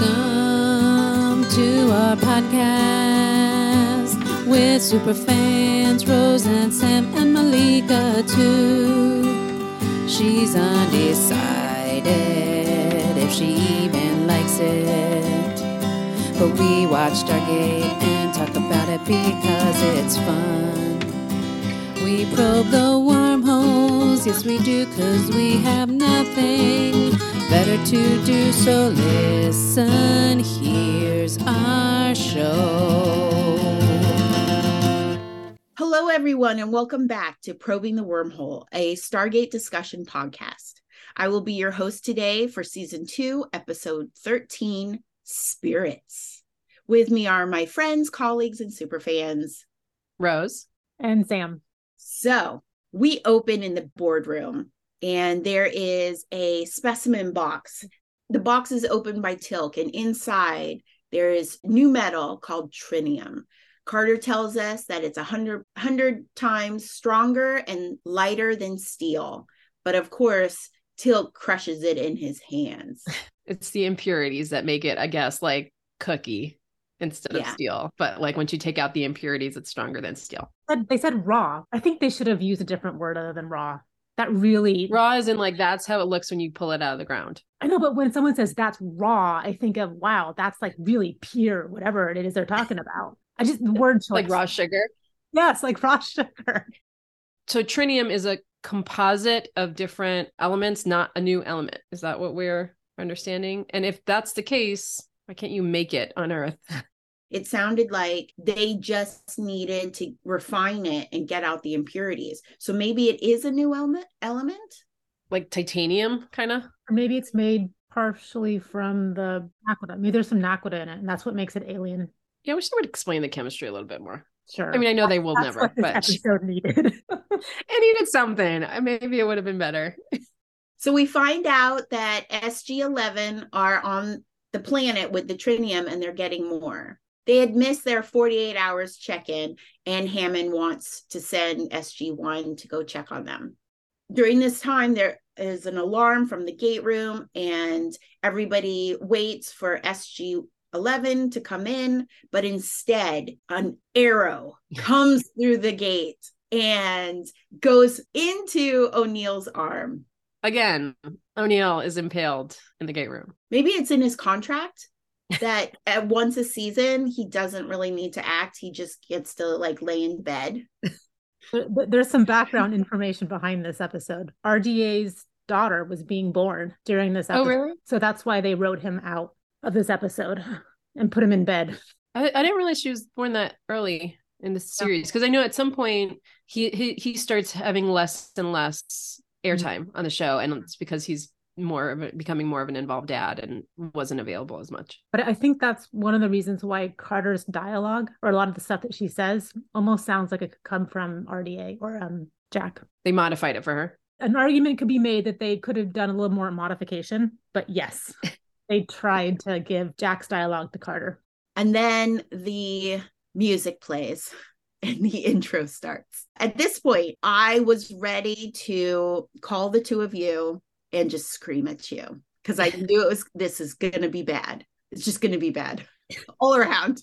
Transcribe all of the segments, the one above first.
Welcome to our podcast with super fans Rose and Sam and Malika too. She's undecided if she even likes it. But we watch Stargate and talk about it because it's fun. We probe the wormholes, yes we do, cause we have nothing better to do. So listen, here's our show. Hello, everyone, and welcome back to Probing the Wormhole, a Stargate discussion podcast. I will be your host today for season two, episode 13 Spirits. With me are my friends, colleagues, and superfans. Rose. And Sam. So we open in the boardroom, and there is a specimen box. The box is opened by Teal'c, and inside there is new metal called trinium. Carter tells us that it's a hundred hundred times stronger and lighter than steel. But of course, Teal'c crushes it in his hands. It's the impurities that make it, I guess, like cookie instead of steel. But like once you take out the impurities, it's stronger than steel. They said raw. I think they should have used a different word other than raw. That really, Raw is in like that's how it looks when you pull it out of the ground. I know, but when someone says that's raw, I think of, wow, that's like really pure, whatever it is they're talking about. I just, the word choice. Like raw sugar. Yes, like raw sugar. So trinium is a composite of different elements, not a new element. Is that what we're understanding? And if that's the case, why can't you make it on Earth? It sounded like they just needed to refine it and get out the impurities. So maybe it is a new element element. like titanium, kind of? Or maybe it's made partially from the naquadah. Maybe there's some naquadah in it, and that's what makes it alien. Yeah, I wish they would explain the chemistry a little bit more. Sure. I mean, I know they will That's never, what this but episode needed. it needed something. Maybe it would have been better. So we find out that SG11 are on the planet with the trinium and they're getting more. They had missed their 48 hours check in, and Hammond wants to send SG1 to go check on them. During this time, there is an alarm from the gate room, and everybody waits for SG11 to come in. But instead, an arrow comes through the gate and goes into O'Neill's arm. Again, O'Neill is impaled in the gate room. maybe it's in his contract that at once a season he doesn't really need to act he just gets to like lay in bed But- but There's some background information behind this episode. RDA's daughter was being born during this oh, episode Oh, really? So that's why they wrote him out of this episode and put him in bed. I, I didn't realize she was born that early in the series because I know at some point he, he he starts having less and less airtime mm-hmm. on the show, and it's because he's more of a, becoming more of an involved dad and wasn't available as much. But I think that's one of the reasons why Carter's dialogue or a lot of the stuff that she says almost sounds like it could come from RDA or um, Jack. They modified it for her. An argument could be made that they could have done a little more modification, but yes, they tried to give Jack's dialogue to Carter. and then the music plays and the intro starts at this point i was ready to call the two of you and just scream at you. Because i knew it was this is going to be bad. It's just going to be bad all around.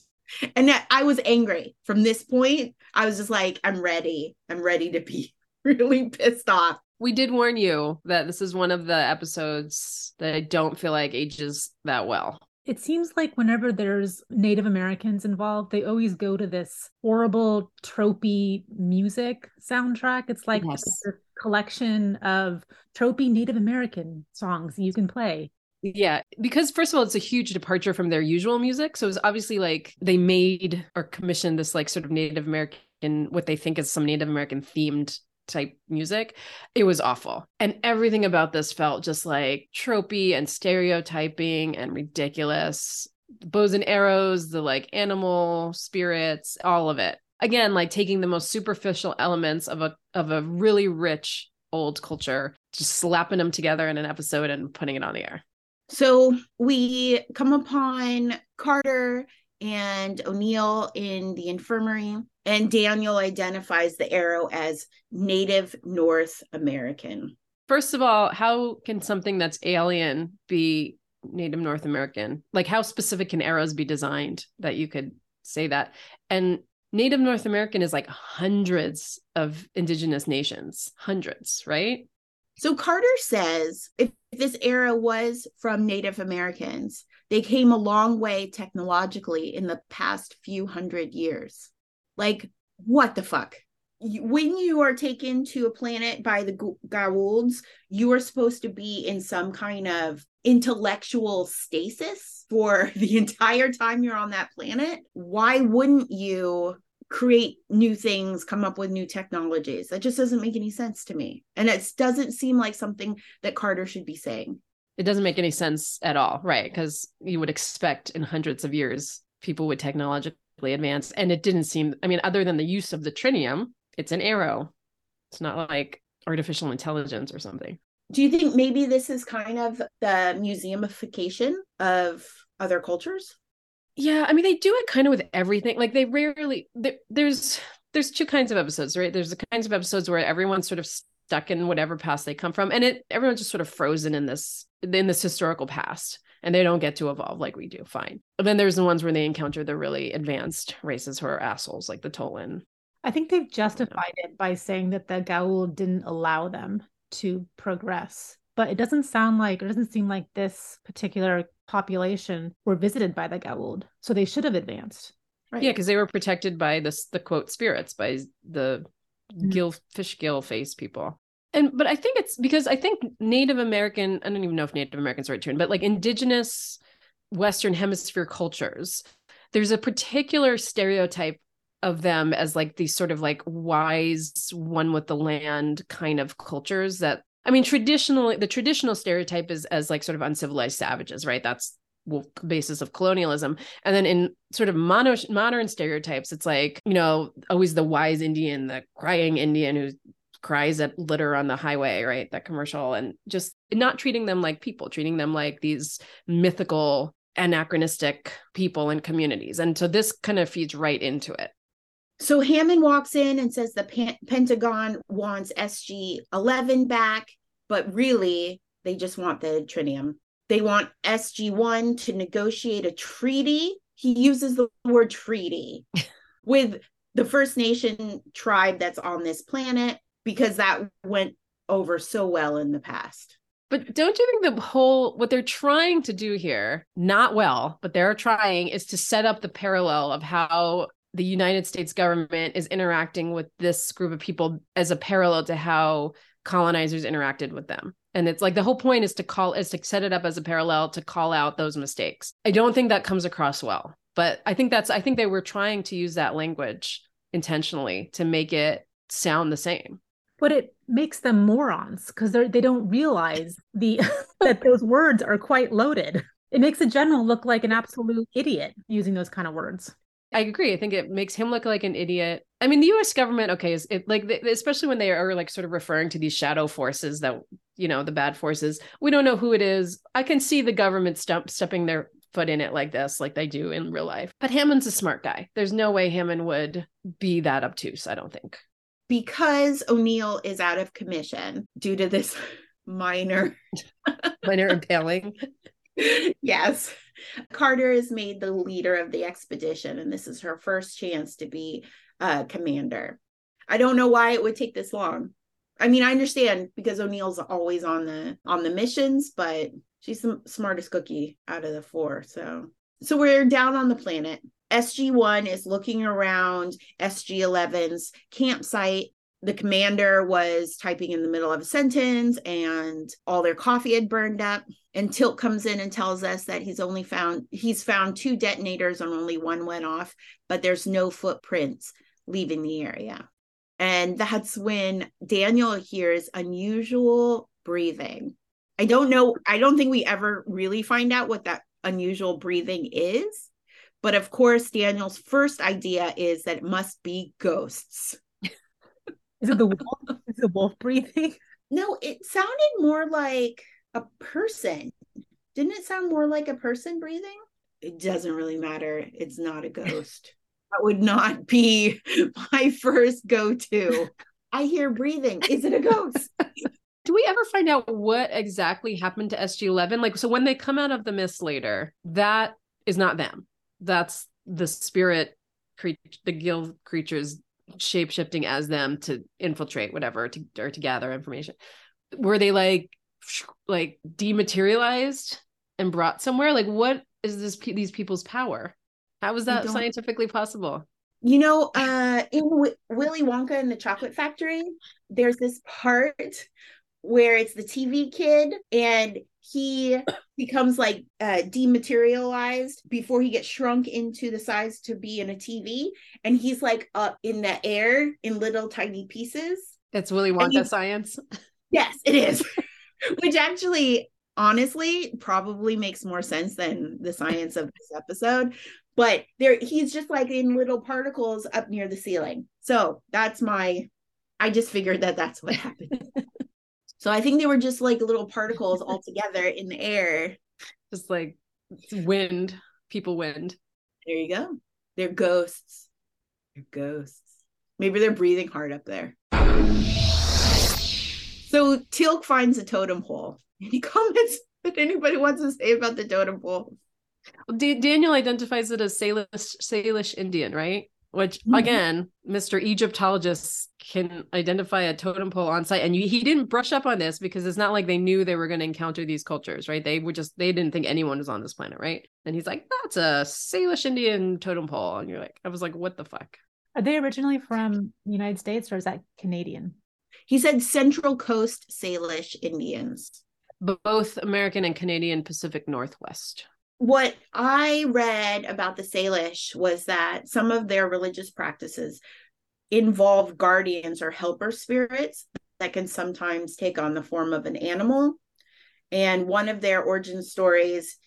And i was angry. From this point i was just like i'm ready. I'm ready to be really pissed off. We did warn you that this is one of the episodes that I don't feel like ages that well. It seems like whenever there's Native Americans involved, they always go to this horrible, tropey music soundtrack. It's like Yes. a collection of tropey Native American songs you can play. Yeah, because first of all, it's a huge departure from their usual music. So it's obviously like they made or commissioned this like sort of Native American, what they think is some Native American themed type music. It was awful. And everything about this felt just like tropey and stereotyping and ridiculous. Bows and arrows, the like animal spirits, all of it. Again, like taking the most superficial elements of a of a really rich old culture, just slapping them together in an episode and putting it on the air. So we come upon Carter and O'Neill in the infirmary, and Daniel identifies the arrow as Native North American. First of all, how can something that's alien be Native North American? Like, how specific can arrows be designed that you could say that? And Native North American is like hundreds of indigenous nations, hundreds, right? So Carter says if this arrow was from Native Americans, they came a long way technologically in the past few hundred years. Like, what the fuck? When you are taken to a planet by the Goa'ulds, you are supposed to be in some kind of intellectual stasis for the entire time you're on that planet. Why wouldn't you create new things, come up with new technologies. That just doesn't make any sense to me. And it doesn't seem like something that Carter should be saying. It doesn't make any sense at all, right? Because you would expect in hundreds of years people would technologically advance. And it didn't seem, I mean, other than the use of the trinium, it's an arrow. It's not like artificial intelligence or something. Do you think maybe this is kind of the museumification of other cultures? yeah i mean they do it kind of with everything like they rarely there, there's there's two kinds of episodes right there's the kinds of episodes where everyone's sort of stuck in whatever past they come from and it everyone's just sort of frozen in this in this historical past and they don't get to evolve like we do fine but then there's the ones where they encounter the really advanced races who are assholes like the Tollan I think they've justified it by saying that the Goa'uld didn't allow them to progress but it doesn't sound like it doesn't seem like this particular population were visited by the Goa'uld, so they should have advanced. Right. Yeah, because they were protected by this the quote spirits by the. Mm-hmm. gill fish gill face people. And but I think it's because I think Native American, I don't even know if Native American's the right term, but like indigenous Western hemisphere cultures, there's a particular stereotype of them as like these sort of like wise one with the land kind of cultures that I mean, traditionally, the traditional stereotype is as like sort of uncivilized savages, right? That's basis of colonialism. And then in sort of mono, modern stereotypes, it's like, you know, always the wise Indian, the crying Indian who cries at litter on the highway, right? That commercial, and just not treating them like people, treating them like these mythical, anachronistic people and communities. And so this kind of feeds right into it. So Hammond walks in and says the Pentagon wants SG 11 back, but really they just want the trinium. They want SG 1 to negotiate a treaty. He uses the word treaty with the First Nation tribe that's on this planet because that went over so well in the past. But don't you think the whole what they're trying to do here, not well, but they're trying is to set up the parallel of how the United States government is interacting with this group of people as a parallel to how colonizers interacted with them. And it's like the whole point is to call is to set it up as a parallel to call out those mistakes. I don't think that comes across well, but I think that's I think they were trying to use that language intentionally to make it sound the same. But it makes them morons because they they don't realize the that those words are quite loaded. It makes a general look like an absolute idiot using those kind of words. I agree. I think it makes him look like an idiot. I mean, the U.S. government, okay, is it like especially when they are like sort of referring to these shadow forces that you know the bad forces. We don't know who it is. I can see the government stump, stepping their foot in it like this, like they do in real life. But Hammond's a smart guy. There's no way Hammond would be that obtuse. I don't think because O'Neill is out of commission due to this minor minor impaling. yes. Carter is made the leader of the expedition, and this is her first chance to be uh, commander. I don't know why it would take this long. I mean, I understand because O'Neill's always on the on the missions, but she's the smartest cookie out of the four. So, so we're down on the planet. SG1 is looking around SG11's campsite the commander was typing in the middle of a sentence and all their coffee had burned up. And Teal'c comes in and tells us that he's only found he's found two detonators and only one went off but there's no footprints leaving the area. And that's when daniel hears unusual breathing. I don't know i don't think we ever really find out what that unusual breathing is but of course daniel's first idea is that it must be ghosts is it the wolf? Is the wolf breathing? No, it sounded more like a person. Didn't it sound more like a person breathing? It doesn't really matter. It's not a ghost. that would not be my first go to. I hear breathing. Is it a ghost? Do we ever find out what exactly happened to SG11? Like, so when they come out of the mist later, that is not them. That's the spirit creature, the guild creatures shape shifting as them to infiltrate whatever to or to gather information. Were they like like dematerialized and brought somewhere? Like, what is this these people's power? How is that scientifically possible? You know, uh, in w- Willy Wonka and the Chocolate Factory, there's this part where it's the TV kid and he becomes like uh, dematerialized before he gets shrunk into the size to be in a TV, and he's like up in the air in little tiny pieces. That's Willy Wonka he, science. Yes, it is. Which actually, honestly, probably makes more sense than the science of this episode. But there, he's just like in little particles up near the ceiling. So that's my. I just figured that that's what happened. So I think they were just like little particles all together in the air. Just like wind, people wind. There you go. They're ghosts. They're ghosts. Maybe they're breathing hard up there. So Teal'c finds a totem pole. Any comments that anybody wants to say about the totem pole? Well, D- Daniel identifies it as Salish, Salish Indian, right? Which mm-hmm. again mr egyptologist can identify a totem pole on site and you, he didn't brush up on this because it's not like they knew they were going to encounter these cultures right? They were just they didn't think anyone was on this planet right? And he's like that's a salish indian totem pole and you're like i was like what the fuck? Are they originally from the united states or is that canadian? He said central coast salish indians. Both american and canadian pacific northwest what I read about the Salish was that some of their religious practices involve guardians or helper spirits that can sometimes take on the form of an animal. And one of their origin stories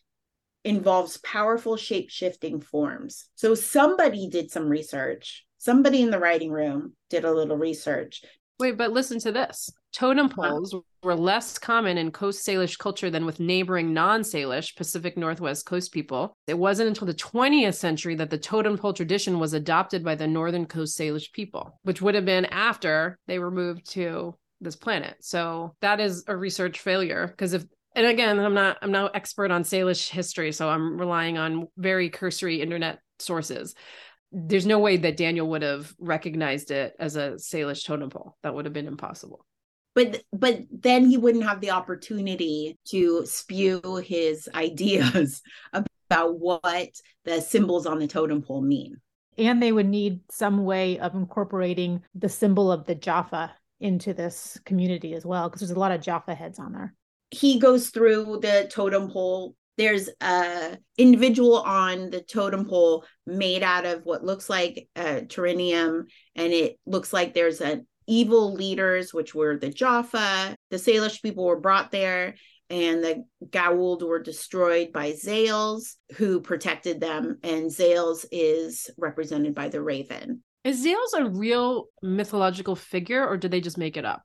involves powerful shape shifting forms. So somebody did some research. Somebody in the writing room did a little research Wait, but listen to this. Totem poles uh-huh. were less common in Coast Salish culture than with neighboring non Salish Pacific Northwest coast people. It wasn't until the 20th century that the totem pole tradition was adopted by the Northern Coast Salish people, which would have been after they were moved to this planet. So that is a research failure because if and again, I'm not I'm not expert on Salish history, so I'm relying on very cursory internet sources there's no way that Daniel would have recognized it as a Salish totem pole. That would have been impossible. But but then he wouldn't have the opportunity to spew his ideas about what the symbols on the totem pole mean. And they would need some way of incorporating the symbol of the Jaffa into this community as well, because there's a lot of Jaffa heads on there. He goes through the totem pole there's a individual on the totem pole made out of what looks like uh, trinium and it looks like there's an evil leaders which were the jaffa the salish people were brought there and the Goa'uld were destroyed by Zales, who protected them, and Zales is represented by the Raven. Is Zales a real mythological figure, or did they just make it up?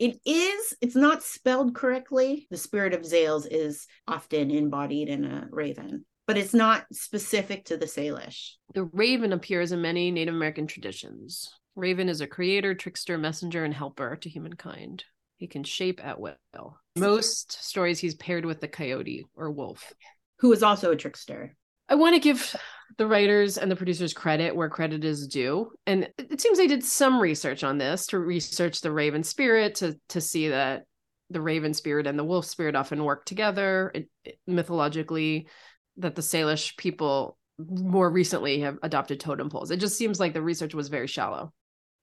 It is, it's not spelled correctly. The spirit of Zales is often embodied in a raven, but it's not specific to the Salish. The raven appears in many Native American traditions. Raven is a creator, trickster, messenger, and helper to humankind. He can shape at will. Most stories he's paired with the coyote or wolf. Who is also a trickster. I want to give the writers and the producers credit where credit is due. And it seems they did some research on this to research the raven spirit to to see that the raven spirit and the wolf spirit often work together it, it, mythologically that the Salish people more recently have adopted totem poles. It just seems like the research was very shallow.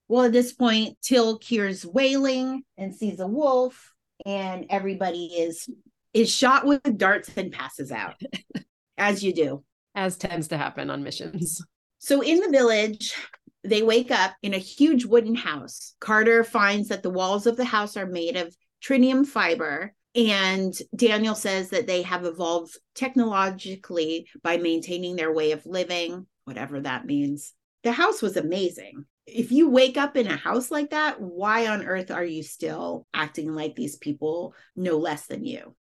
Well, at this point, Teal'c hears wailing and sees a wolf, and everybody is is shot with darts and passes out, as you do as tends to happen on missions. So in the village, they wake up in a huge wooden house. Carter finds that the walls of the house are made of trinium fiber. And Daniel says that they have evolved technologically by maintaining their way of living, whatever that means. The house was amazing. If you wake up in a house like that, why on earth are you still acting like these people no less than you?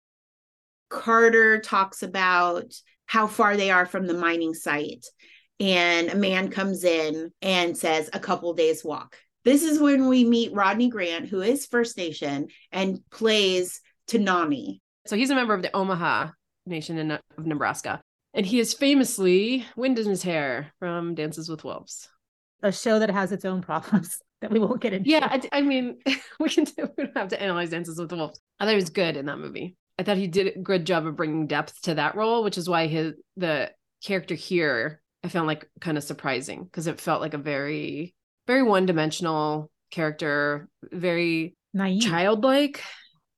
Carter talks about how far they are from the mining site. And a man comes in and says, a couple days walk. This is when we meet Rodney Grant, who is First Nation and plays Tanami. So he's a member of the Omaha Nation in, of Nebraska. And he is famously wind in his hair from Dances with Wolves. A show that has its own problems that we won't get into. Yeah, I, I mean, we can do, we don't have to analyze Dances with Wolves. I thought he was good in that movie. I thought he did a good job of bringing depth to that role, which is why his the character here I found like kind of surprising because it felt like a very very one dimensional character, very naive, childlike.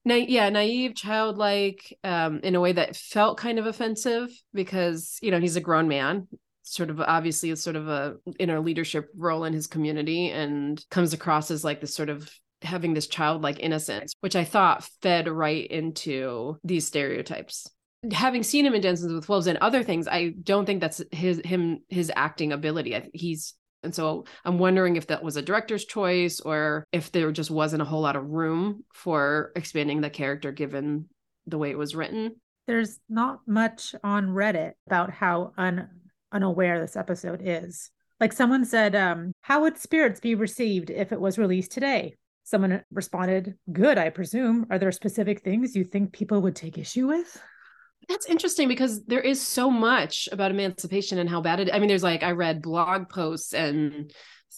Na- yeah, naive, childlike, um, in a way that felt kind of offensive because you know he's a grown man, sort of obviously is sort of a in a leadership role in his community, and comes across as like this sort of having this childlike innocence, which I thought fed right into these stereotypes. Having seen him in Dances with Wolves and other things, I don't think that's his him his acting ability. I, he's and so I'm wondering if that was a director's choice or if there just wasn't a whole lot of room for expanding the character given the way it was written. There's not much on Reddit about how un- unaware this episode is. Like someone said, um, how would spirits be received if it was released today? Someone responded, Good, I presume. Are there specific things you think people would take issue with? That's interesting because there is so much about emancipation and how bad it I mean, there's like I read blog posts and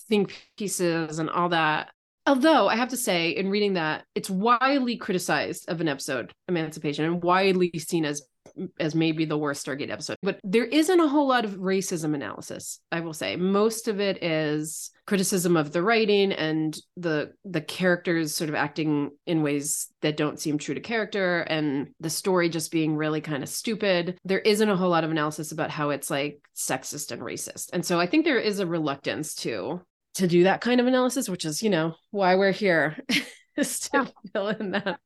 think pieces and all that. Although I have to say, in reading that, it's widely criticized of an episode, Emancipation, and widely seen as as maybe the worst Stargate episode. But there isn't a whole lot of racism analysis, I will say. Most of it is criticism of the writing and the the characters sort of acting in ways that don't seem true to character and the story just being really kind of stupid. There isn't a whole lot of analysis about how it's like sexist and racist. And so I think there is a reluctance to to do that kind of analysis, which is, you know, why we're here. is to fill in that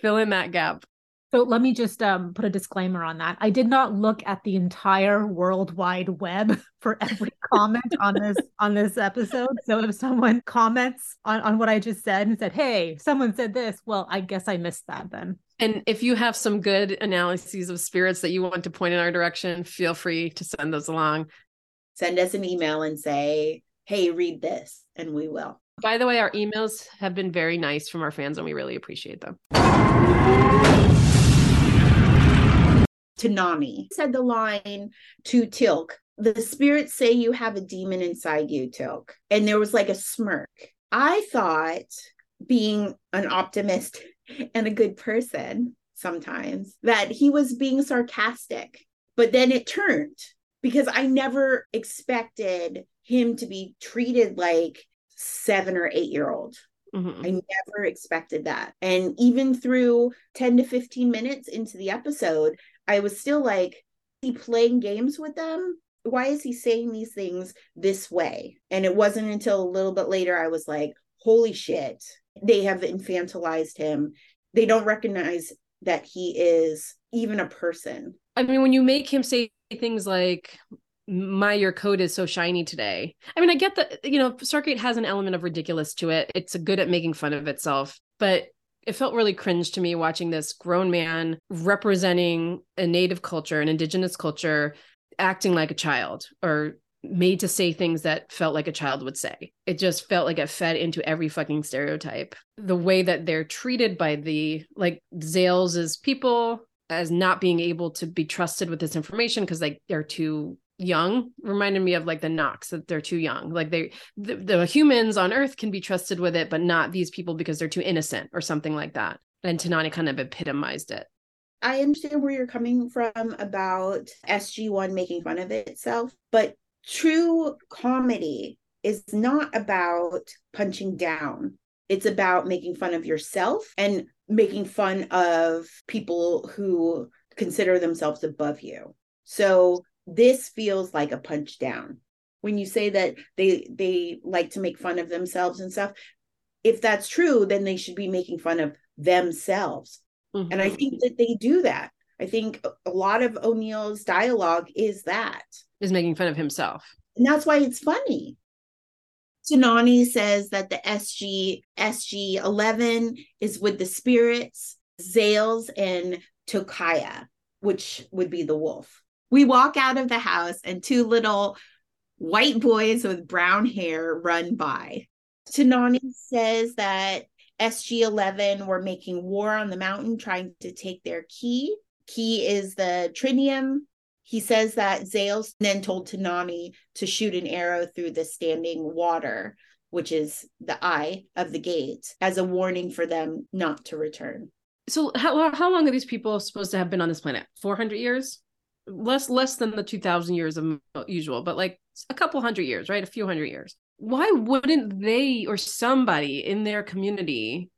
fill in that gap. So let me just um, put a disclaimer on that. I did not look at the entire World Wide Web for every comment on this on this episode. So if someone comments on, on what I just said and said, "Hey, someone said this," well, I guess I missed that then. And if you have some good analyses of spirits that you want to point in our direction, feel free to send those along. Send us an email and say, "Hey, read this," and we will. By the way, our emails have been very nice from our fans, and we really appreciate them. Tanani said the line to Teal'c, the spirits say you have a demon inside you, Teal'c. And there was like a smirk. I thought being an optimist and a good person sometimes that he was being sarcastic. But then it turned because I never expected him to be treated like seven or eight year old. Mm-hmm. I never expected that. And even through 10 to 15 minutes into the episode, I was still like, he playing games with them? Why is he saying these things this way? And it wasn't until a little bit later I was like, holy shit, they have infantilized him. They don't recognize that he is even a person. I mean, when you make him say things like, my your coat is so shiny today. I mean, I get that, you know, Stargate has an element of ridiculous to it. It's good at making fun of itself, but it felt really cringe to me watching this grown man representing a native culture, an indigenous culture, acting like a child or made to say things that felt like a child would say. It just felt like it fed into every fucking stereotype. The way that they're treated by the like Zales people as not being able to be trusted with this information because like they're too young reminded me of like the Nox that they're too young. Like they the, the, humans on Earth can be trusted with it, but not these people because they're too innocent or something like that. And Tanani kind of epitomized it. I understand where you're coming from about SG1 making fun of itself, but true comedy is not about punching down. It's about making fun of yourself and making fun of people who consider themselves above you. So this feels like a punch down. When you say that they they like to make fun of themselves and stuff if that's true then they should be making fun of themselves. Mm-hmm. and i think that they do that. I think a lot of o'neill's dialogue is that. Is making fun of himself. And that's why it's funny. Tanani says that the SG SG 11 is with the spirits, Zales and Tokaya, which would be the wolf. We walk out of the house and two little white boys with brown hair run by. Tanani says that SG 11 were making war on the mountain, trying to take their key. Key is the trinium. He says that Zales then told Tanani to shoot an arrow through the standing water, which is the eye of the gate, as a warning for them not to return. So how how long are these people supposed to have been on this planet? 400 years? Less less than the 2000 years of usual, but like a couple hundred years, right? A few hundred years. Why wouldn't they or somebody in their community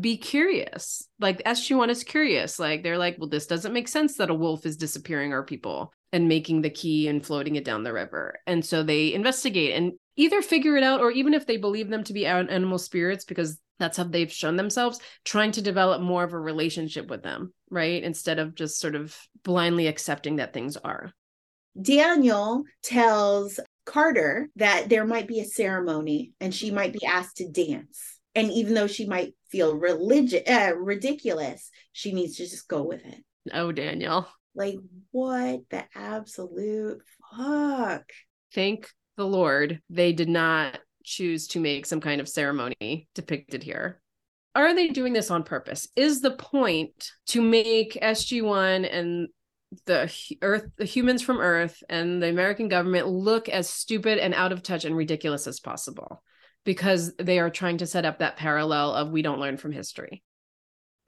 be curious? Like SG1 is curious. Like they're like, well, this doesn't make sense that a wolf is disappearing our people and making the key and floating it down the river. And so they investigate and either figure it out or even if they believe them to be animal spirits because that's how they've shown themselves trying to develop more of a relationship with them right? Instead of just sort of blindly accepting that things are. Daniel tells carter that there might be a ceremony and she might be asked to dance. And even though she might feel religious uh, ridiculous she needs to just go with it. Oh daniel. Like what the absolute fuck? Thank the lord they did not choose to make some kind of ceremony depicted here. Are they doing this on purpose? Is the point to make SG1 and the earth the humans from earth and the american government look as stupid and out of touch and ridiculous as possible because they are trying to set up that parallel of we don't learn from history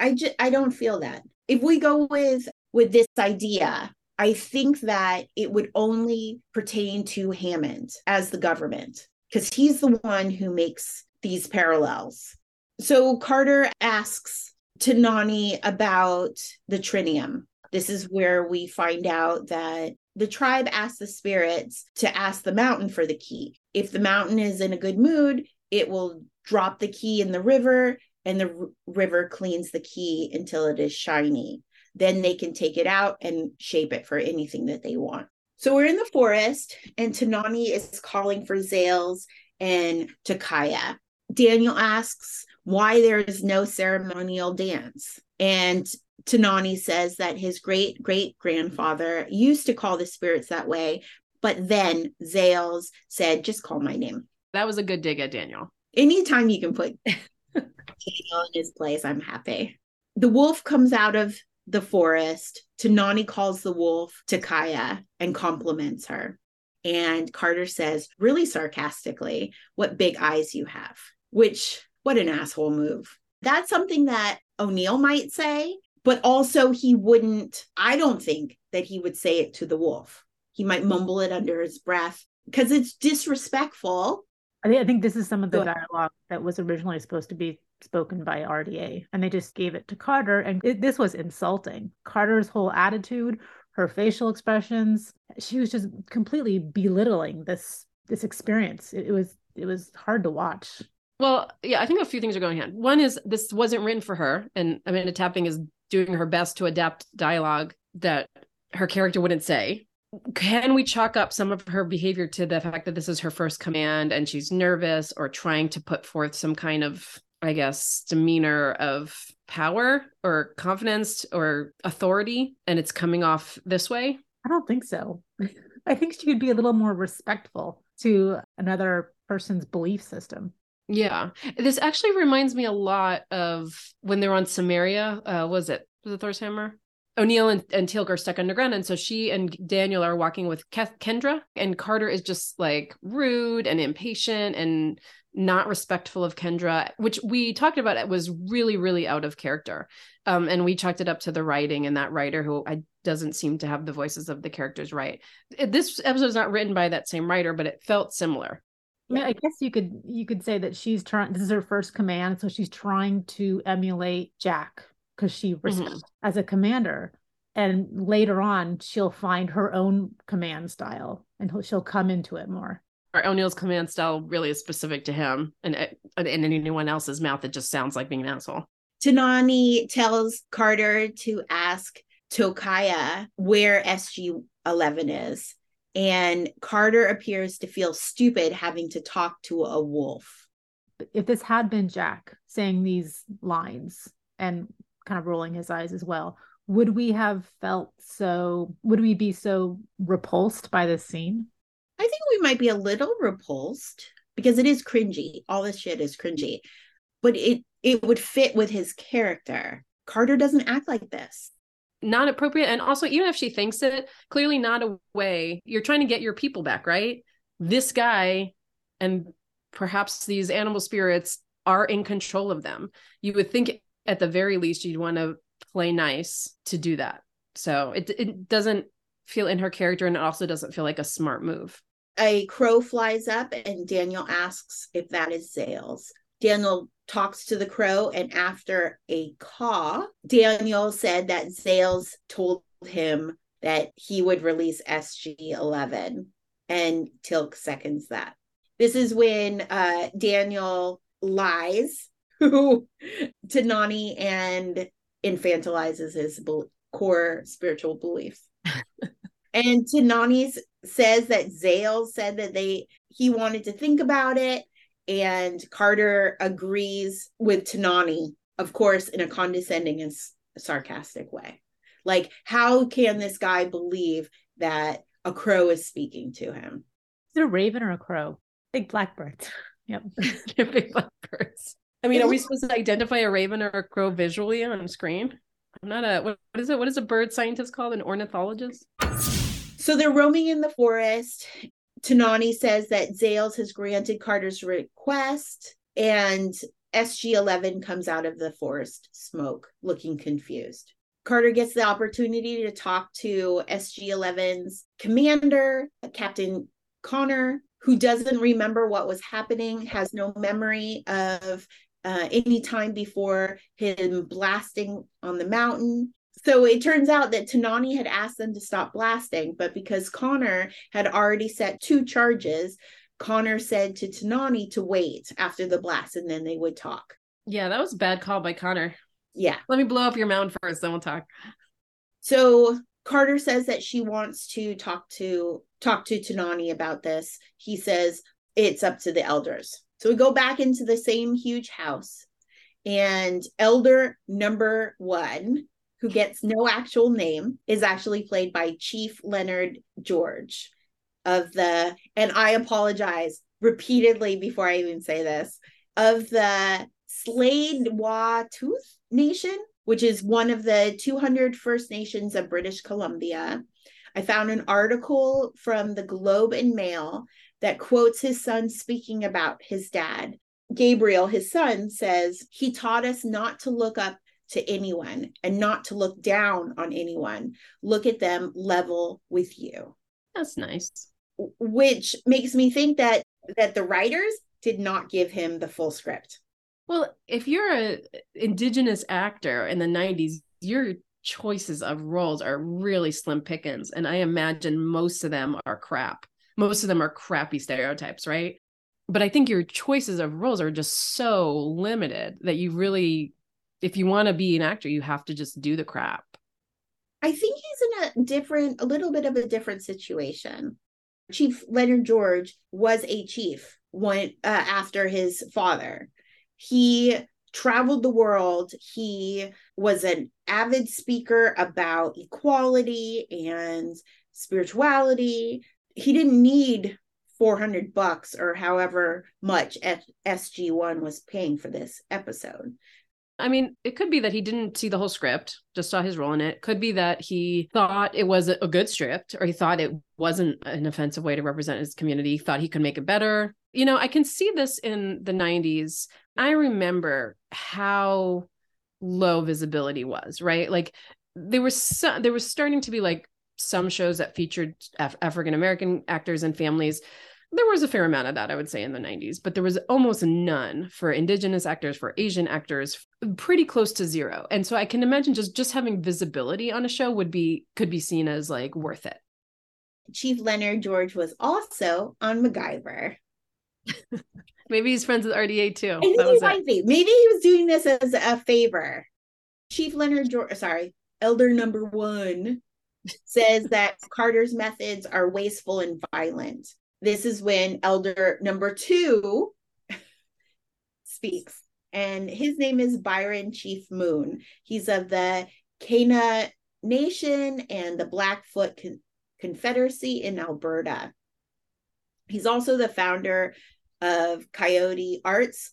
i just i don't feel that if we go with with this idea i think that it would only pertain to hammond as the government because he's the one who makes these parallels. So Carter asks Tanani about the trinium. This is where we find out that the tribe asks the spirits to ask the mountain for the key. If the mountain is in a good mood, it will drop the key in the river, and the r- river cleans the key until it is shiny. Then they can take it out and shape it for anything that they want. So we're in the forest, and Tanani is calling for Zales and Takaya. Daniel asks why there is no ceremonial dance. And Tanani says that his great great grandfather used to call the spirits that way, but then Zales said, just call my name. That was a good dig at Daniel. Anytime you can put Daniel in his place, I'm happy. The wolf comes out of the forest. Tanani calls the wolf Tokaya and compliments her. And Carter says, really sarcastically, what big eyes you have, which, what an asshole move. That's something that O'Neill might say, but also he wouldn't, I don't think that he would say it to the wolf. He might mumble it under his breath because it's disrespectful. I think, I think this is some of the dialogue that was originally supposed to be spoken by RDA, and they just gave it to Carter, and it, this was insulting. Carter's whole attitude, her facial expressions, she was just completely belittling this this experience. It, it was it was hard to watch. Well, yeah, I think a few things are going on. One is this wasn't written for her, and Amanda Tapping is doing her best to adapt dialogue that her character wouldn't say. Can we chalk up some of her behavior to the fact that this is her first command and she's nervous or trying to put forth some kind of I guess, demeanor of power or confidence or authority, and it's coming off this way? I don't think so. I think she could be a little more respectful to another person's belief system. Yeah. This actually reminds me a lot of when they're on Cimmeria. Uh, was it? It Thor's Hammer? O'Neill and, and Teal'c are stuck underground. And so she and Daniel are walking with Kendra, and Carter is just like rude and impatient and not respectful of Kendra, which we talked about it was really, really out of character. Um, and we chalked it up to the writing and that writer who I doesn't seem to have the voices of the characters right. This episode is not written by that same writer, but it felt similar. I, mean, I guess you could you could say that she's trying. This is her first command, so she's trying to emulate Jack because she mm-hmm. as a commander. And later on, she'll find her own command style, and she'll come into it more. Or O'Neill's command style really is specific to him, and in anyone else's mouth, it just sounds like being an asshole. Tanani tells Carter to ask Tokaya where SG 11 is, and Carter appears to feel stupid having to talk to a wolf. If this had been Jack saying these lines and kind of rolling his eyes as well, would we have felt so? Would we be so repulsed by this scene? I think we might be a little repulsed. because it is cringy. All this shit is cringy, but it it would fit with his character. Carter doesn't act like this. Not appropriate. And also, even if she thinks it, clearly not a way. You're trying to get your people back, right? This guy and perhaps these animal spirits are in control of them. You would think at the very least you'd want to play nice to do that. So it it doesn't feel in her character and it also doesn't feel like a smart move. A crow flies up and Daniel asks if that is Zales. Daniel talks to the crow and after a caw, Daniel said that Zales told him that he would release SG11 and Teal'c seconds that. This is when uh, Daniel lies to Nani and infantilizes his be- core spiritual beliefs. and Tanani says that Zale said that they he wanted to think about it, and Carter agrees with Tanani, of course, in a condescending and sarcastic way. Like, how can this guy believe that a crow is speaking to him? Is it a raven or a crow? Big blackbirds. Yep. big blackbirds. I mean, are we supposed to identify a raven or a crow visually on screen? I'm not a what, what is it? What is a bird scientist called? An ornithologist? So they're roaming in the forest. Tanani says that Zales has granted Carter's request, and SG 11 comes out of the forest smoke looking confused. Carter gets the opportunity to talk to SG 11's commander, Captain Connor, who doesn't remember what was happening, has no memory of uh, any time before him blasting on the mountain. So it turns out that Tanani had asked them to stop blasting, but because Connor had already set two charges, Connor said to Tanani to wait after the blast and then they would talk. Yeah, that was a bad call by Connor. Yeah. Let me blow up your mound first, then we'll talk. So Carter says that she wants to talk to talk to Tanani about this. He says it's up to the elders. So we go back into the same huge house, and elder number one, who gets no actual name, is actually played by Chief Leonard George of the, and I apologize repeatedly before I even say this, of the Tsleil-Waututh Nation, which is one of the 200 First Nations of British Columbia. I found an article from the Globe and Mail that quotes his son speaking about his dad. Gabriel, his son, says, He taught us not to look up to anyone and not to look down on anyone. Look at them level with you. That's nice. Which makes me think that that the writers did not give him the full script. Well, if you're a indigenous actor in the 90s, your choices of roles are really slim pickings and I imagine most of them are crap most of them are crappy stereotypes, right? But I think your choices of roles are just so limited that you really, if you want to be an actor, you have to just do the crap. I think he's in a different, a little bit of a different situation. Chief Leonard George was a chief when uh, after his father. He traveled the world. He was an avid speaker about equality and spirituality he didn't need 400 bucks or however much SG1 was paying for this episode. I mean, it could be that he didn't see the whole script, just saw his role in it. Could be that he thought it was a good script or he thought it wasn't an offensive way to represent his community, thought he could make it better. You know, I can see this in the 90s. I remember how low visibility was, right? Like there was some, there was starting to be like some shows that featured Af- African American actors and families. There was a fair amount of that, I would say, in the 90s, but there was almost none for Indigenous actors, for Asian actors, pretty close to zero. And so I can imagine just just having visibility on a show would be could be seen as like worth it. Chief Leonard George was also on MacGyver. Maybe he's friends with RDA too. Think he might be. Maybe he was doing this as a favor. Chief Leonard George, sorry, Elder Number One says that Carter's methods are wasteful and violent. This is when elder number two speaks, and his name is Byron Chief Moon. He's of the Kainai Nation and the Blackfoot Con- Confederacy in Alberta. He's also the founder of Coyote Arts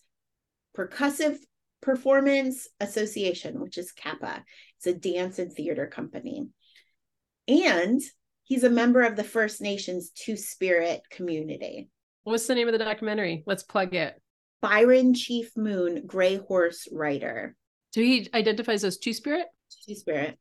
Percussive Performance Association, which is Kappa. It's a dance and theater company. And he's a member of the First Nations Two Spirit community. What's the name of the documentary? Let's plug it. Byron Chief Moon, Gray Horse Rider. So he identifies as Two Spirit? Two Spirit.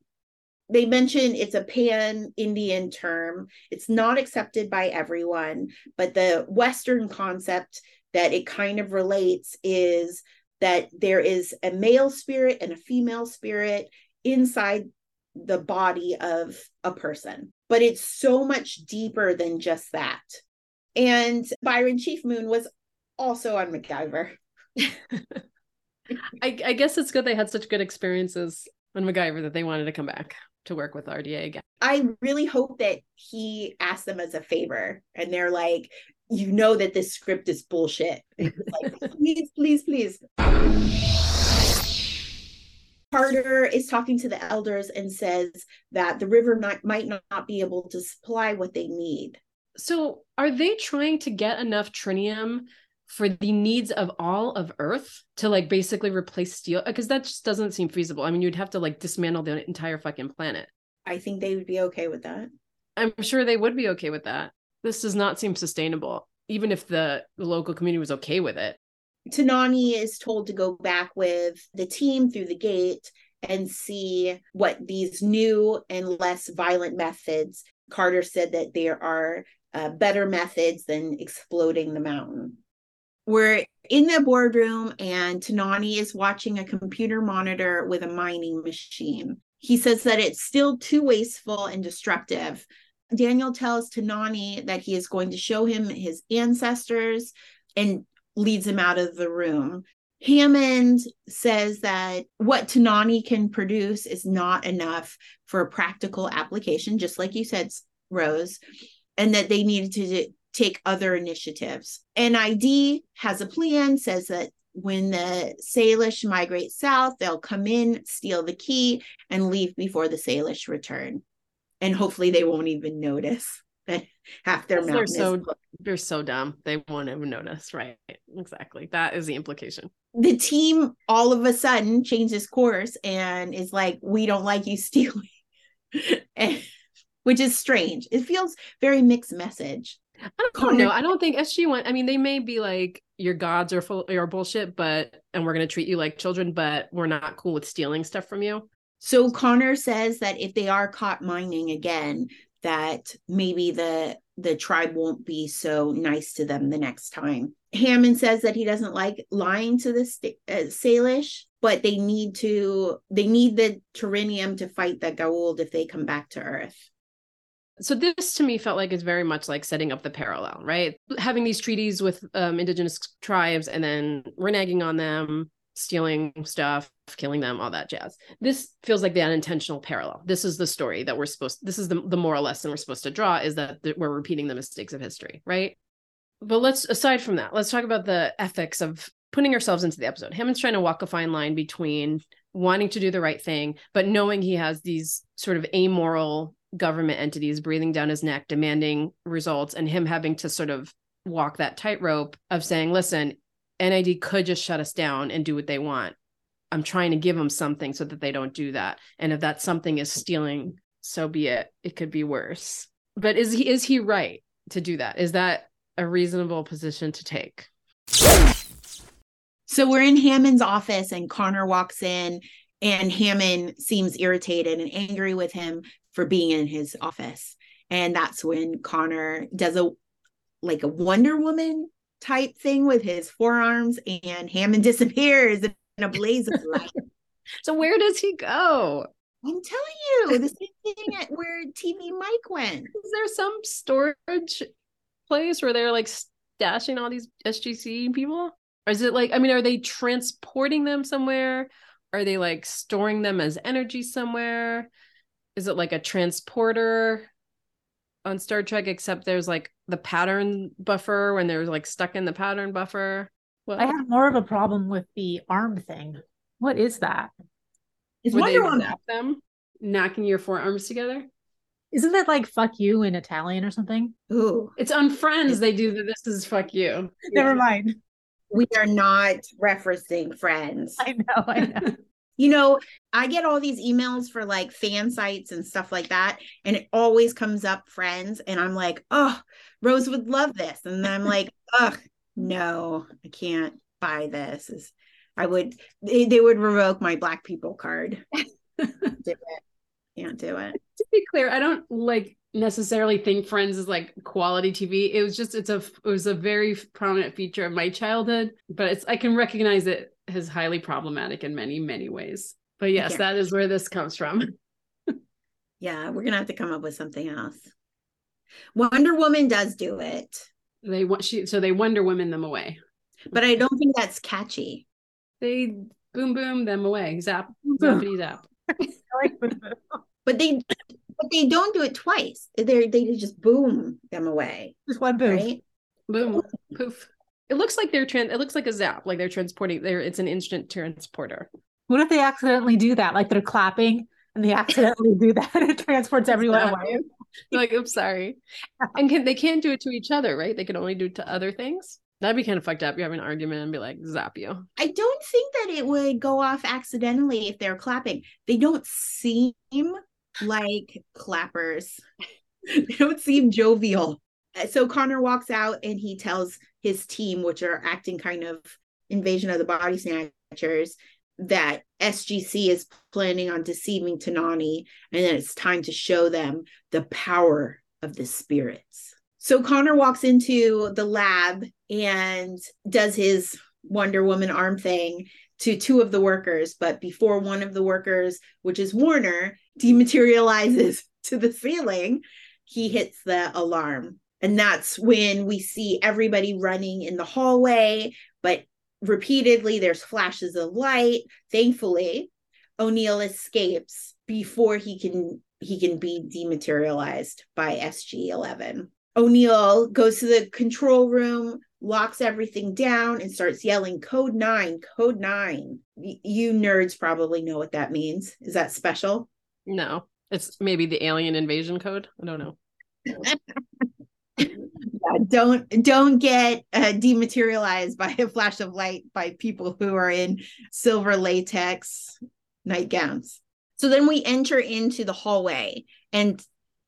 They mention it's a pan Indian term. It's not accepted by everyone, but the Western concept that it kind of relates is that there is a male spirit and a female spirit inside the body of a person. But it's so much deeper than just that. And Byron Chief Moon was also on MacGyver. I, I, guess it's good they had such good experiences on MacGyver that they wanted to come back to work with RDA again. I really hope that he asked them as a favor and they're like, you know that this script is bullshit. Like, please, please, please. Carter is talking to the elders and says that the river might, might not be able to supply what they need. So, are they trying to get enough trinium for the needs of all of Earth to like basically replace steel? Because that just doesn't seem feasible. I mean, you'd have to like dismantle the entire fucking planet. I think they would be okay with that. I'm sure they would be okay with that. This does not seem sustainable, even if the, the local community was okay with it. Tanani is told to go back with the team through the gate and see what these new and less violent methods. Carter said that there are uh, better methods than exploding the mountain. We're in the boardroom, and Tanani is watching a computer monitor with a mining machine. He says that it's still too wasteful and destructive. Daniel tells Tanani that he is going to show him his ancestors and leads him out of the room. Hammond says that what Tanani can produce is not enough for a practical application, just like you said, Rose, and that they needed to take other initiatives. NID has a plan, says that when the Salish migrate south, they'll come in, steal the key, and leave before the Salish return. And hopefully they won't even notice half their mountain they're so they're so dumb. They won't even notice. Right. Exactly. That is the implication. The team all of a sudden changes course and is like we don't like you stealing and, which is strange. It feels very mixed message. I don't know. I don't think SG one. I mean, they may be like your gods are full are bullshit, but and we're gonna treat you like children, but we're not cool with stealing stuff from you. So Connor says that if they are caught mining again, that maybe the the tribe won't be so nice to them the next time. Hammond says that he doesn't like lying to the st- uh, Salish, but they need to they need the Trinium to fight the Goa'uld if they come back to Earth. So this to me felt like it's very much like setting up the parallel, right? Having these treaties with um, indigenous tribes and then reneging on them, stealing stuff, killing them, all that jazz. This feels like the unintentional parallel. This is the story that we're supposed this is the, the moral lesson we're supposed to draw is that we're repeating the mistakes of history, right? But let's aside from that, let's talk about the ethics of putting ourselves into the episode. Hammond's trying to walk a fine line between wanting to do the right thing, but knowing he has these sort of amoral government entities breathing down his neck, demanding results, and him having to sort of walk that tightrope of saying, listen, NID could just shut us down and do what they want. I'm trying to give them something so that they don't do that. And if that something is stealing, so be it. It could be worse. But is he is he right to do that? Is that a reasonable position to take? So we're in Hammond's office and Connor walks in and Hammond seems irritated and angry with him for being in his office. And that's when Connor does a like a Wonder Woman type thing with his forearms, and Hammond disappears in a blaze of light. so where does he go? I'm telling you, the same thing at where TV Mike went. Is there some storage place where they're like stashing all these SGC people? Or is it like, I mean, are they transporting them somewhere? Are they like storing them as energy somewhere? Is it like a transporter? On Star Trek, except there's like the pattern buffer when they're like stuck in the pattern buffer. Well, I have more of a problem with the arm thing. What is that? Is Wonder Woman them knocking your forearms together? Isn't that like fuck you in Italian or something? Ooh, It's on Friends. They do the this is fuck you. Never mind. we are not referencing friends. I know, I know. You know, I get all these emails for like fan sites and stuff like that, and it always comes up friends, and I'm like, oh, Rose would love this, and then I'm like, ugh, no, I can't buy this. Is I would they, they would revoke my black people card. do it. Can't do it. to be clear, I don't like necessarily think Friends is like quality TV. It was just it's a it was a very prominent feature of my childhood, but it's I can recognize it as highly problematic in many many ways. But yes, Yeah. that is where this comes from. Yeah, we're gonna have to come up with something else. Wonder Woman does do it, They want she so they Wonder Women them away. but I don't think that's catchy. They boom boom them away. Zap zappity zap. I like boom, boom. But they but they don't do it twice. They they just boom them away, Just one boom. right? Boom poof. It looks like they're trans. It looks like a zap. Like they're transporting. There, it's an instant transporter. What if they accidentally do that? Like they're clapping and they accidentally do that. And it transports everyone away. like, oops, sorry. And can they can't do it to each other, right? They can only do it to other things. That'd be kind of fucked up. You have an argument and be like, zap you. I don't think that it would go off accidentally if they're clapping. They don't seem like clappers. they don't seem jovial. Uh, So Connor walks out and he tells his team, which are acting kind of invasion of the body snatchers, that SGC is planning on deceiving Tanani, and then it's time to show them the power of the spirits. So Connor walks into the lab and does his Wonder Woman arm thing to two of the workers, but before one of the workers, which is Warner, dematerializes to the ceiling, he hits the alarm. And that's when we see everybody running in the hallway, but repeatedly there's flashes of light. Thankfully, O'Neill escapes before he can he can be dematerialized by SG11. O'Neill goes to the control room, locks everything down, and starts yelling, Code 9, Code 9. Y- you nerds probably know what that means. Is that special? No, it's maybe the alien invasion code. I don't know. Yeah, don't don't get uh, dematerialized by a flash of light by people who are in silver latex nightgowns. So then we enter into the hallway and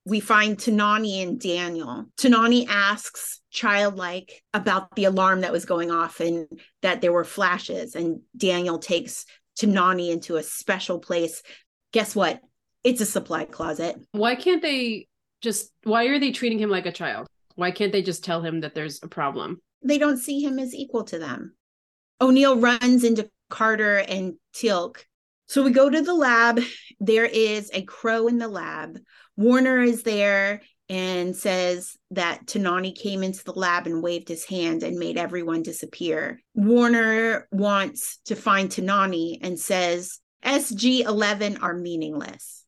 we find Tanani and Daniel. Tanani asks childlike about the alarm that was going off and that there were flashes and Daniel takes Tanani into a special place. Guess what? It's a supply closet. Why can't they just? Why are they treating him like a child? Why can't they just tell him that there's a problem? they don't see him as equal to them. O'Neill runs into Carter and Teal'c. So we go to the lab. There is a crow in the lab. Warner is there and says that Tanani came into the lab and waved his hand and made everyone disappear. Warner wants to find Tanani and says SG 11 are meaningless,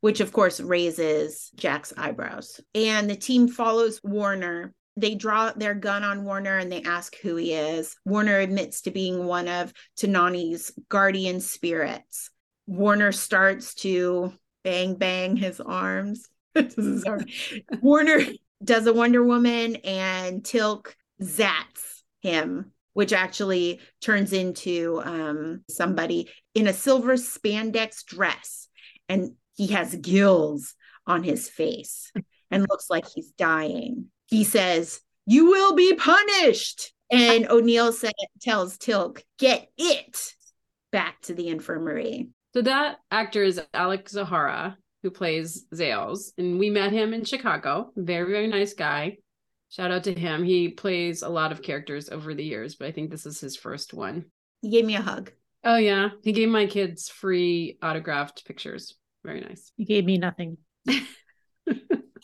which of course raises Jack's eyebrows. And the team follows Warner they draw their gun on Warner and they ask who he is. Warner admits to being one of Tanani's guardian spirits. Warner starts to bang bang his arms. Warner does a Wonder Woman and Teal'c zats him, which actually turns into um, somebody in a silver spandex dress. And he has gills on his face and looks like he's dying he says, You will be punished. And O'Neill said, tells Teal'c, Get it back to the infirmary. So that actor is Alex Zahara, who plays Zales, and we met him in Chicago. Very very nice guy. Shout out to him. He plays a lot of characters over the years, but I think this is his first one. He gave me a hug. Oh yeah, he gave my kids free autographed pictures. Very nice. He gave me nothing.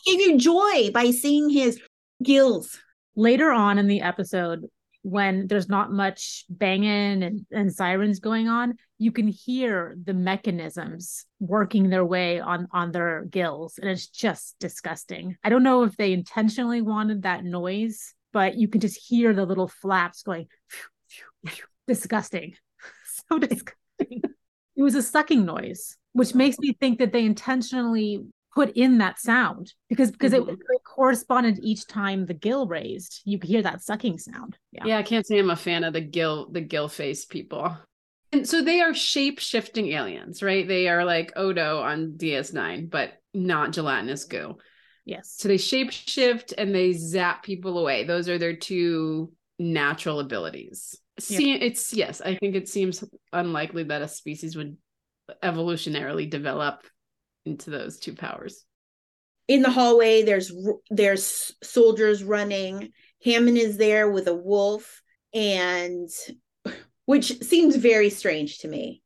He gave you joy by seeing his gills. Later on in the episode, when there's not much banging and, and sirens going on, you can hear the mechanisms working their way on on their gills, and it's just disgusting. I don't know if they intentionally wanted that noise, but you can just hear the little flaps going. disgusting, so disgusting. It was a sucking noise, which oh. makes me think that they intentionally put in that sound because because it, mm-hmm. it corresponded each time the gill raised. You could hear that sucking sound. Yeah. Yeah, I can't say I'm a fan of the gill the gill face people. And so they are shape shifting aliens, right? They are like Odo on DS9, but not gelatinous goo. Yes. So they shape shift and they zap people away. Those are their two natural abilities. See, it's yes, I think it seems unlikely that a species would evolutionarily develop into those two powers. in the hallway there's there's soldiers running. Hammond is there with a wolf and which seems very strange to me.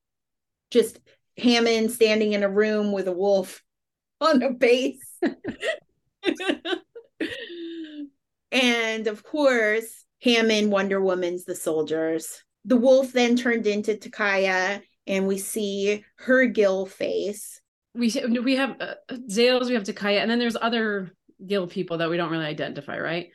Just hammond standing in a room with a wolf on a base. And of course hammond wonder woman's the soldiers the wolf then turned into Tokaya and we see her gill face We we have uh, Zales, we have Tokaya, and then there's other gill people that we don't really identify, right?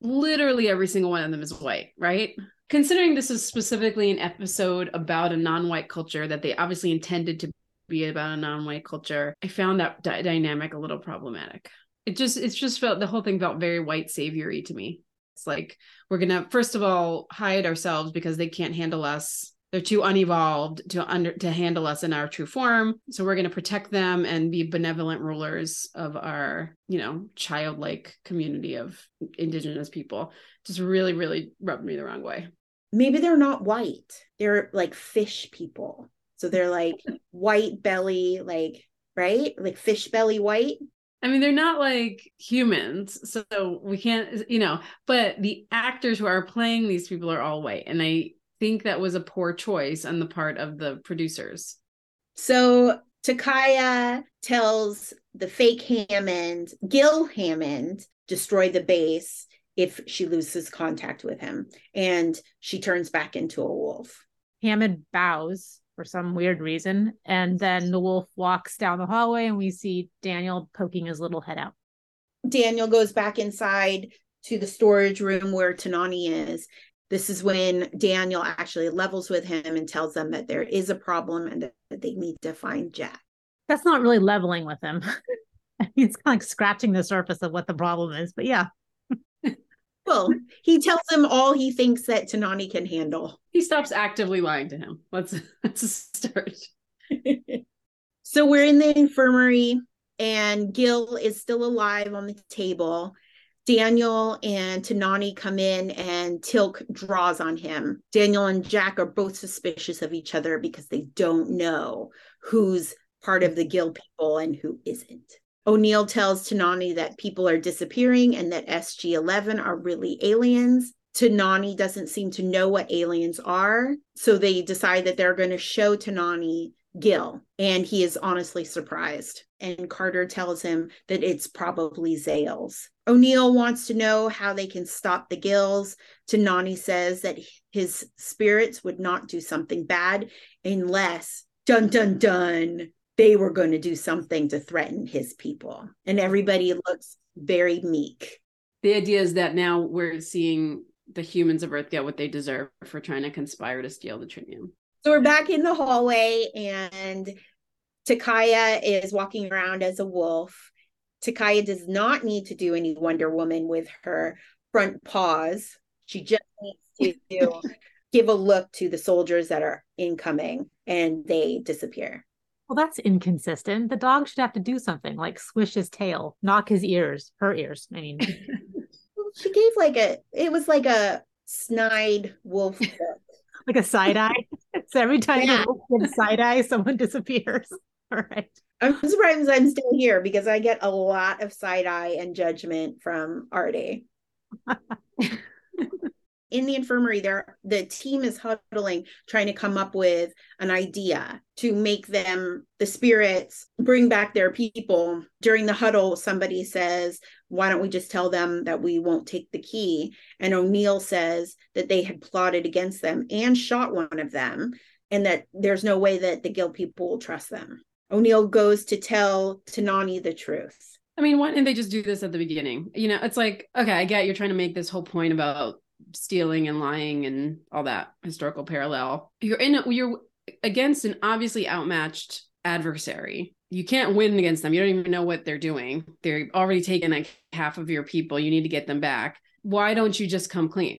Literally every single one of them is white, right? Considering this is specifically an episode about a non-white culture that they obviously intended to be about a non-white culture, I found that dy- dynamic a little problematic. It just it's just felt the whole thing felt very white saviory to me. It's like we're gonna first of all hide ourselves because they can't handle us. They're too unevolved to under to handle us in our true form. So we're gonna protect them and be benevolent rulers of our, you know, childlike community of indigenous people. Just really, really rubbed me the wrong way. maybe they're not white. They're like fish people. So they're like white belly, like, right? Like fish belly white. I mean, they're not like humans, so we can't, you know, but the actors who are playing these people are all white. And I think that was a poor choice on the part of the producers. So Tokaya tells the fake Hammond, Gil Hammond, destroy the base if she loses contact with him. And she turns back into a wolf. Hammond bows for some weird reason, and then the wolf walks down the hallway, and we see Daniel poking his little head out. Daniel goes back inside to the storage room where Tanani is. This is when Daniel actually levels with him and tells them that there is a problem and that they need to find Jack. That's not really leveling with him. It's kind of like scratching the surface of what the problem is, but yeah, Well, he tells them all he thinks that Tanani can handle. He stops actively lying to him. Let's let's start. so we're in the infirmary, and Gil is still alive on the table. Daniel and Tanani come in, and Teal'c draws on him. Daniel and Jack are both suspicious of each other because they don't know who's part of the Gil people and who isn't. O'Neill tells Tanani that people are disappearing and that SG 11 are really aliens. Tanani doesn't seem to know what aliens are. So they decide that they're going to show Tanani Gil, and he is honestly surprised. And Carter tells him that it's probably Zales. O'Neill wants to know how they can stop the Gills. Tanani says that his spirits would not do something bad unless, dun dun dun, they were going to do something to threaten his people. And everybody looks very meek. The idea is that now we're seeing the humans of Earth get what they deserve for trying to conspire to steal the trinium. So we're back in the hallway, and Tokaya is walking around as a wolf. Tokaya does not need to do any Wonder Woman with her front paws. She just needs to give a look to the soldiers that are incoming, and they disappear. Well, that's inconsistent. The dog should have to do something like swish his tail, knock his ears, her ears. I mean, She gave like a, it was like a snide wolf like a side eye. so every time Yeah. the wolf gives side eye, someone disappears. All right. I'm surprised I'm still here because I get a lot of side eye and judgment from Artie. In the infirmary, there the team is huddling, trying to come up with an idea to make them the spirits bring back their people. During the huddle, somebody says, "Why don't we just tell them that we won't take the key?" And O'Neill says that they had plotted against them and shot one of them, and that there's no way that the guild people will trust them. O'Neill goes to tell Tanani the truth. I mean, why didn't they just do this at the beginning? You know, it's like, okay, I get you're trying to make this whole point about stealing and lying and all that historical parallel. You're in, a, you're against an obviously outmatched adversary. You can't win against them. You don't even know what they're doing. They're already taken like half of your people. You need to get them back. Why don't you just come clean?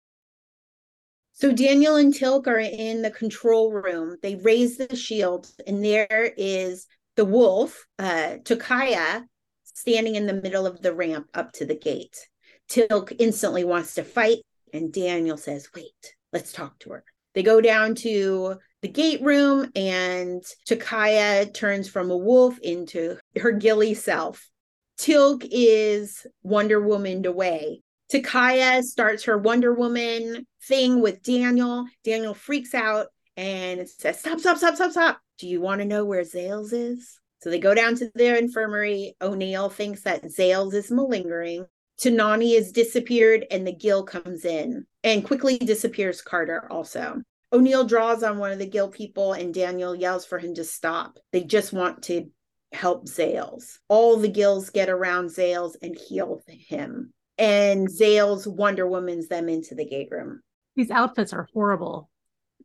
So Daniel and Teal'c are in the control room. They raise the shield, and there is the wolf, uh, Tokaya, standing in the middle of the ramp up to the gate. Teal'c instantly wants to fight, and Daniel says, Wait, let's talk to her. They go down to the gate room, and Tokaya turns from a wolf into her gilly self. Teal'c is Wonder Woman away. Tokaya starts her Wonder Woman thing with Daniel. Daniel freaks out and says, Stop, stop, stop, stop, stop. Do you want to know where Zales is? So they go down to their infirmary. O'Neill thinks that Zales is malingering. Tanani has disappeared and the Gill comes in and quickly disappears Carter also. O'Neill draws on one of the Gill people and Daniel yells for him to stop. They just want to help Zales. All the Gills get around Zales and heal him. And Zales Wonder Woman's them into the gate room. These outfits are horrible.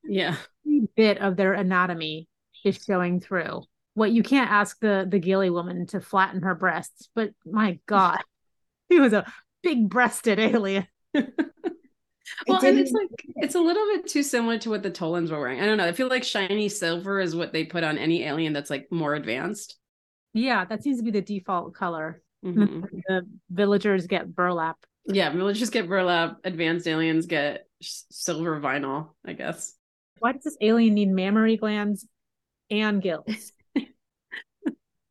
Yeah. Every bit of their anatomy is showing through. What you can't ask the the Gilly woman to flatten her breasts, but my God, he was a big breasted alien. well, and it's like it's a little bit too similar to what the Tollans were wearing. I don't know. I feel like shiny silver is what they put on any alien that's like more advanced. Yeah, that seems to be the default color. Mhm. The villagers get burlap. Yeah, villagers get burlap. Advanced aliens get s- silver vinyl. I guess. Why does this alien need mammary glands and gills?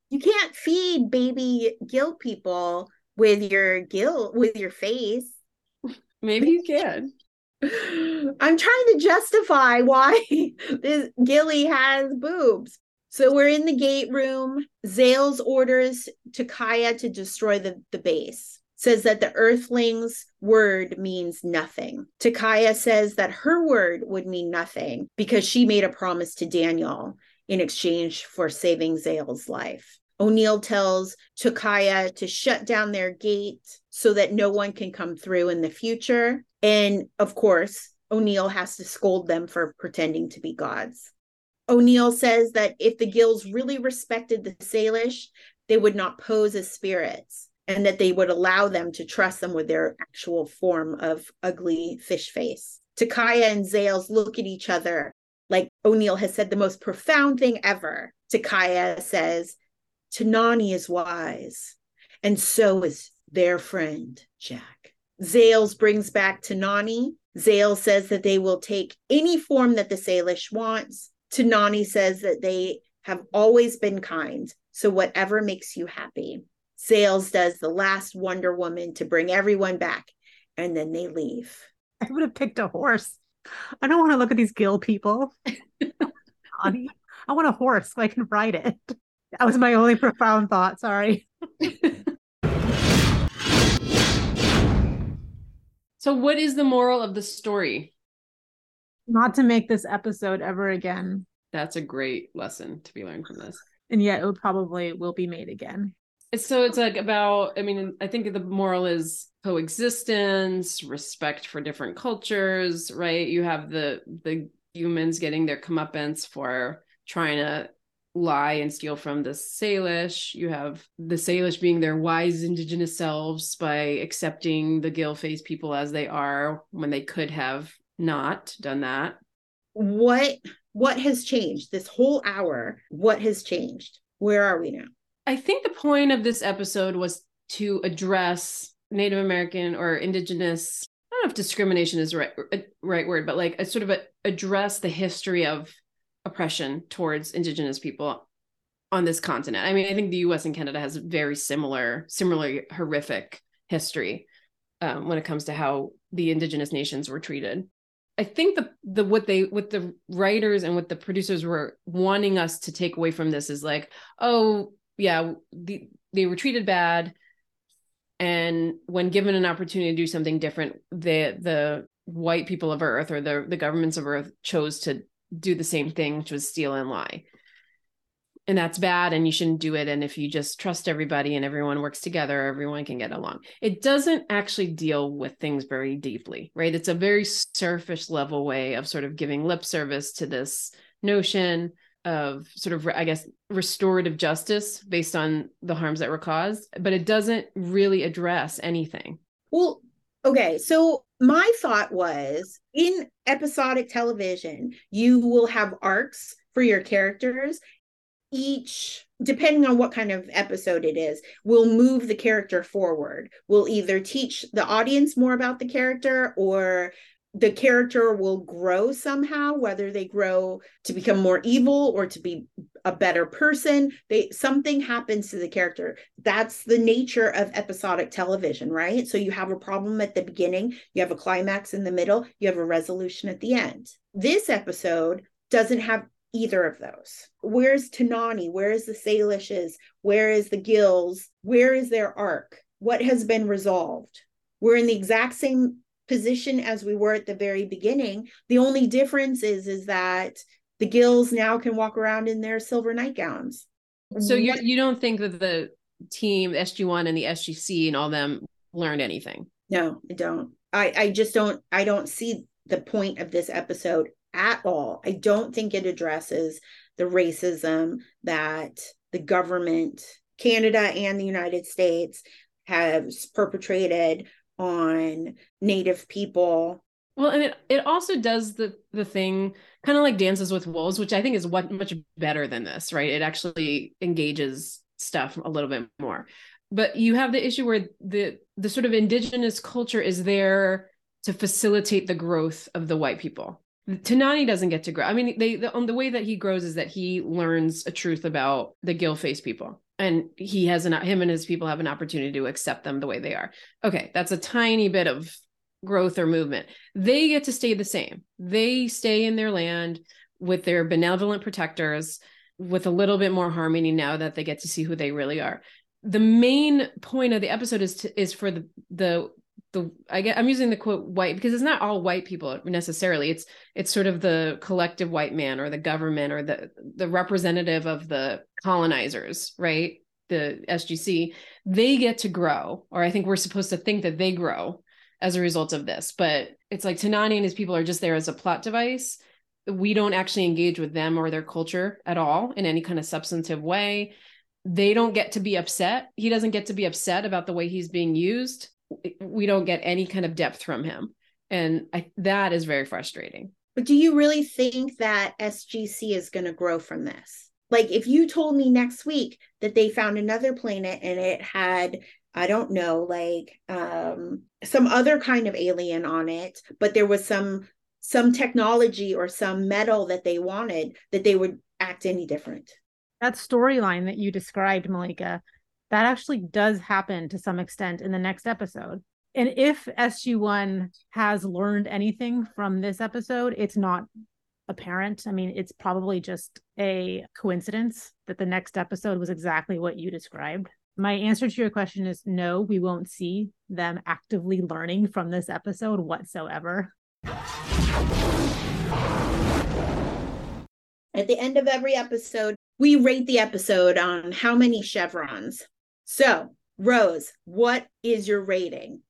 You can't feed baby Gill people with your guilt, with your face. Maybe you can. I'm trying to justify why this Gilly has boobs. So we're in the gate room. Zales orders Tokaya to destroy the, the base. Says that the Earthling's word means nothing. Tokaya says that her word would mean nothing because she made a promise to Daniel in exchange for saving Zale's life. O'Neill tells Tokaya to shut down their gate so that no one can come through in the future. And of course, O'Neill has to scold them for pretending to be gods. O'Neill says that if the Gills really respected the Salish, they would not pose as spirits and that they would allow them to trust them with their actual form of ugly fish face. Tokaya and Zales look at each other like O'Neill has said the most profound thing ever. Tokaya says, Tanani is wise, and so is their friend, Jack. Zales brings back Tanani. Zales says that they will take any form that the Salish wants. Tanani says that they have always been kind, so whatever makes you happy. Zales does the last Wonder Woman to bring everyone back, and then they leave. I would have picked a horse. I don't want to look at these gill people. I want a horse so I can ride it. That was my only profound thought. Sorry. So, what is the moral of the story? Not to make this episode ever again. That's a great lesson to be learned from this. And yet it probably will be made again. So it's like about, I mean, I think the moral is coexistence, respect for different cultures, right? You have the the humans getting their comeuppance for trying to lie and steal from the Salish. You have the Salish being their wise indigenous selves by accepting the gill face people as they are when they could have not done that. What what has changed this whole hour? What has changed? Where are we now? I think the point of this episode was to address Native American or indigenous. I don't know if discrimination is the right a right word, but like a sort of a, address the history of oppression towards indigenous people on this continent. I mean, I think the U.S. and Canada has a very similar, similarly horrific history um, when it comes to how the indigenous nations were treated. I think the the what they what the writers and what the producers were wanting us to take away from this is like, oh yeah, the, they were treated bad, and when given an opportunity to do something different, the the white people of Earth or the the governments of Earth chose to do the same thing, which was steal and lie. And that's bad, and you shouldn't do it. And if you just trust everybody and everyone works together, everyone can get along. It doesn't actually deal with things very deeply, right? It's a very surface level way of sort of giving lip service to this notion of sort of i guess restorative justice based on the harms that were caused but it doesn't really address anything Well, okay. So my thought was in episodic television, you will have arcs for your characters. Each, depending on what kind of episode it is, will move the character forward. Will either teach the audience more about the character or the character will grow somehow whether they grow to become more evil or to be a better person. They something happens to the character. That's the nature of episodic television right? So you have a problem at the beginning you have a climax in the middle you have a resolution at the end. This episode doesn't have either of those. Where's tanani? Where is the salishes? Where is the gills? Where is their arc? What has been resolved? We're in the exact same position as we were at the very beginning. The only difference is is that the gills now can walk around in their silver nightgowns. so you mm-hmm. you don't think that the team sg1 and the sgc and all them learned anything No, I don't. I I just don't I don't see the point of this episode at all. I don't think it addresses the racism that the government, Canada and the United States has perpetrated on native people. Well, and it it also does the the thing kind of like Dances with Wolves, which I think is what much better than this, right? It actually engages stuff a little bit more. But you have the issue where the the sort of indigenous culture is there to facilitate the growth of the white people. Tanani doesn't get to grow. I mean, they the, um, the way that he grows is that he learns a truth about the gill face people, and he has an him and his people have an opportunity to accept them the way they are. Okay, that's a tiny bit of growth or movement. They get to stay the same. They stay in their land with their benevolent protectors, with a little bit more harmony now that they get to see who they really are. The main point of the episode is to, is for the the the I get I'm using the quote white because it's not all white people necessarily. It's it's sort of the collective white man or the government or the the representative of the colonizers, right? The SGC, they get to grow, or I think we're supposed to think that they grow as a result of this. But it's like Tanani and his people are just there as a plot device. We don't actually engage with them or their culture at all in any kind of substantive way. They don't get to be upset. He doesn't get to be upset about the way he's being used we don't get any kind of depth from him and I, that is very frustrating But do you really think that SGC is going to grow from this? Like, if you told me next week that they found another planet and it had, I don't know, like um, some other kind of alien on it, but there was some some technology or some metal that they wanted, that they would act any different. that storyline that you described, Malika, that actually does happen to some extent in the next episode. And if SG1 has learned anything from this episode, it's not apparent. I mean, it's probably just a coincidence that the next episode was exactly what you described. My answer to your question is no, we won't see them actively learning from this episode whatsoever. At the end of every episode, we rate the episode on how many chevrons. So, Rose, what is your rating?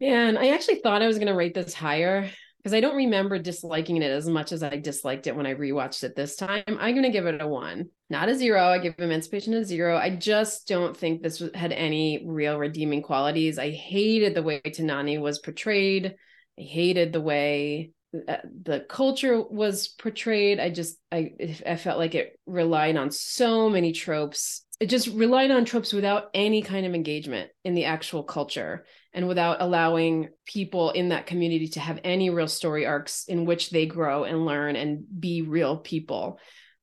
and i actually thought i was going to rate this higher because i don't remember disliking it as much as i disliked it when i rewatched it this time. I'm going to give it a one. Not a zero. I give emancipation a zero. I just don't think this had any real redeeming qualities. I hated the way tanani was portrayed. I hated the way uh, the culture was portrayed. I just i i felt like it relied on so many tropes. It just relied on tropes without any kind of engagement in the actual culture and without allowing people in that community to have any real story arcs in which they grow and learn and be real people.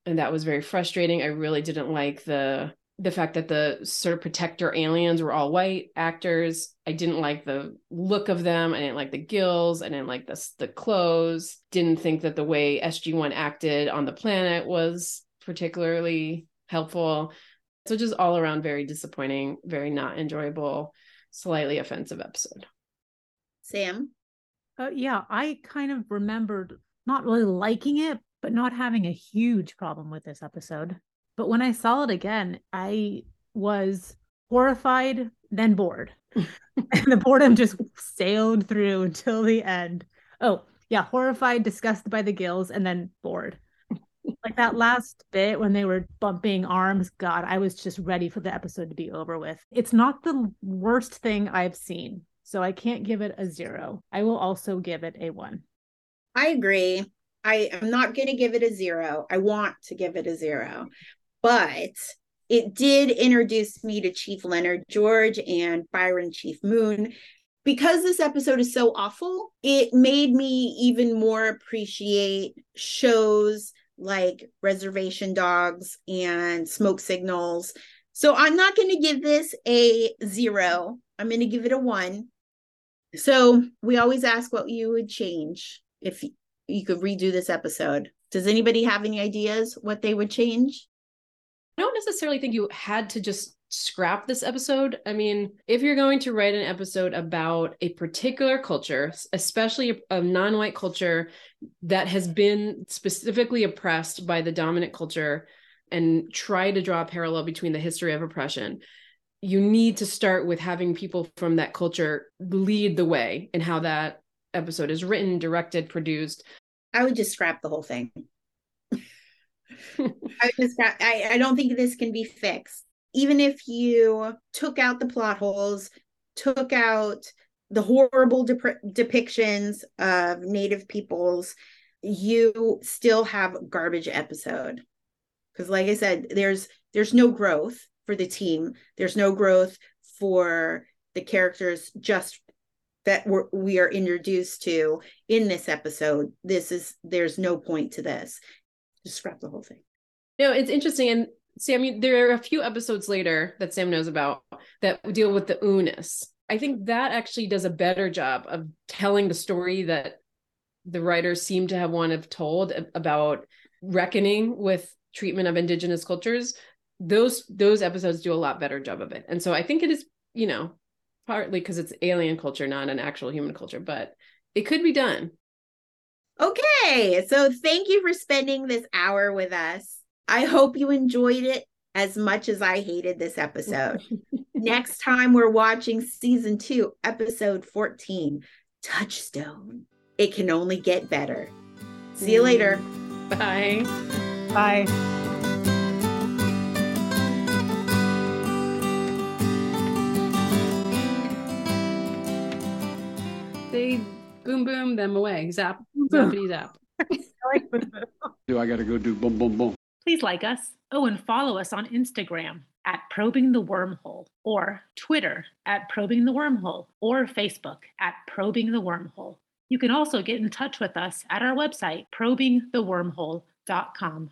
And that was very frustrating. I really didn't like the the fact that the sort of protector aliens were all white actors. I didn't like the look of them. I didn't like the gills. I didn't like the, the clothes. Didn't think that the way sg1 acted on the planet was particularly helpful. So just all around very disappointing very not enjoyable slightly offensive episode Sam? Uh, yeah, I kind of remembered not really liking it, but not having a huge problem with this episode. But when I saw it again, I was horrified, then bored. and the boredom just sailed through until the end. Oh, yeah, horrified, disgusted by the gills, and then bored. Like that last bit when they were bumping arms, God, I was just ready for the episode to be over with. It's not the worst thing I've seen. So I can't give it a zero. I will also give it a one. I agree. I am not going to give it a zero. I want to give it a zero, but it did introduce me to Chief Leonard George and Byron Chief Moon. Because this episode is so awful, it made me even more appreciate shows like Reservation Dogs and Smoke Signals. So I'm not going to give this a zero. I'm going to give it a one. So we always ask what you would change if you could redo this episode. Does anybody have any ideas what they would change? I don't necessarily think you had to just scrap this episode. I mean, if you're going to write an episode about a particular culture, especially a non white culture that has been specifically oppressed by the dominant culture, and try to draw a parallel between the history of oppression, you need to start with having people from that culture lead the way in how that episode is written, directed, produced. I would just scrap the whole thing. I just I, I don't think this can be fixed. Even if you took out the plot holes, took out the horrible de- depictions of native peoples, you still have garbage episode. Because like I said, there's there's no growth for the team. There's no growth for the characters just that we're, we are introduced to in this episode. This is there's no point to this just scrap the whole thing. No, it's interesting. And Sam, there are a few episodes later that Sam knows about that deal with the Unas. I think that actually does a better job of telling the story that the writers seem to have wanted told about reckoning with treatment of indigenous cultures. Those those episodes do a lot better job of it. And so I think it is, you know, partly because it's alien culture, not an actual human culture, but it could be done. Okay, so thank you for spending this hour with us. I hope you enjoyed it as much as I hated this episode. Next time, we're watching season two, episode 14 Touchstone. It can only get better. See you later. Bye. Bye. They boom boom them away. Zap zappity zap. do I gotta go do boom boom boom? Please like us. Oh, and follow us on Instagram at Probing the Wormhole, or Twitter at Probing the Wormhole, or Facebook at Probing the Wormhole. You can also get in touch with us at our website, probingthewormhole.com.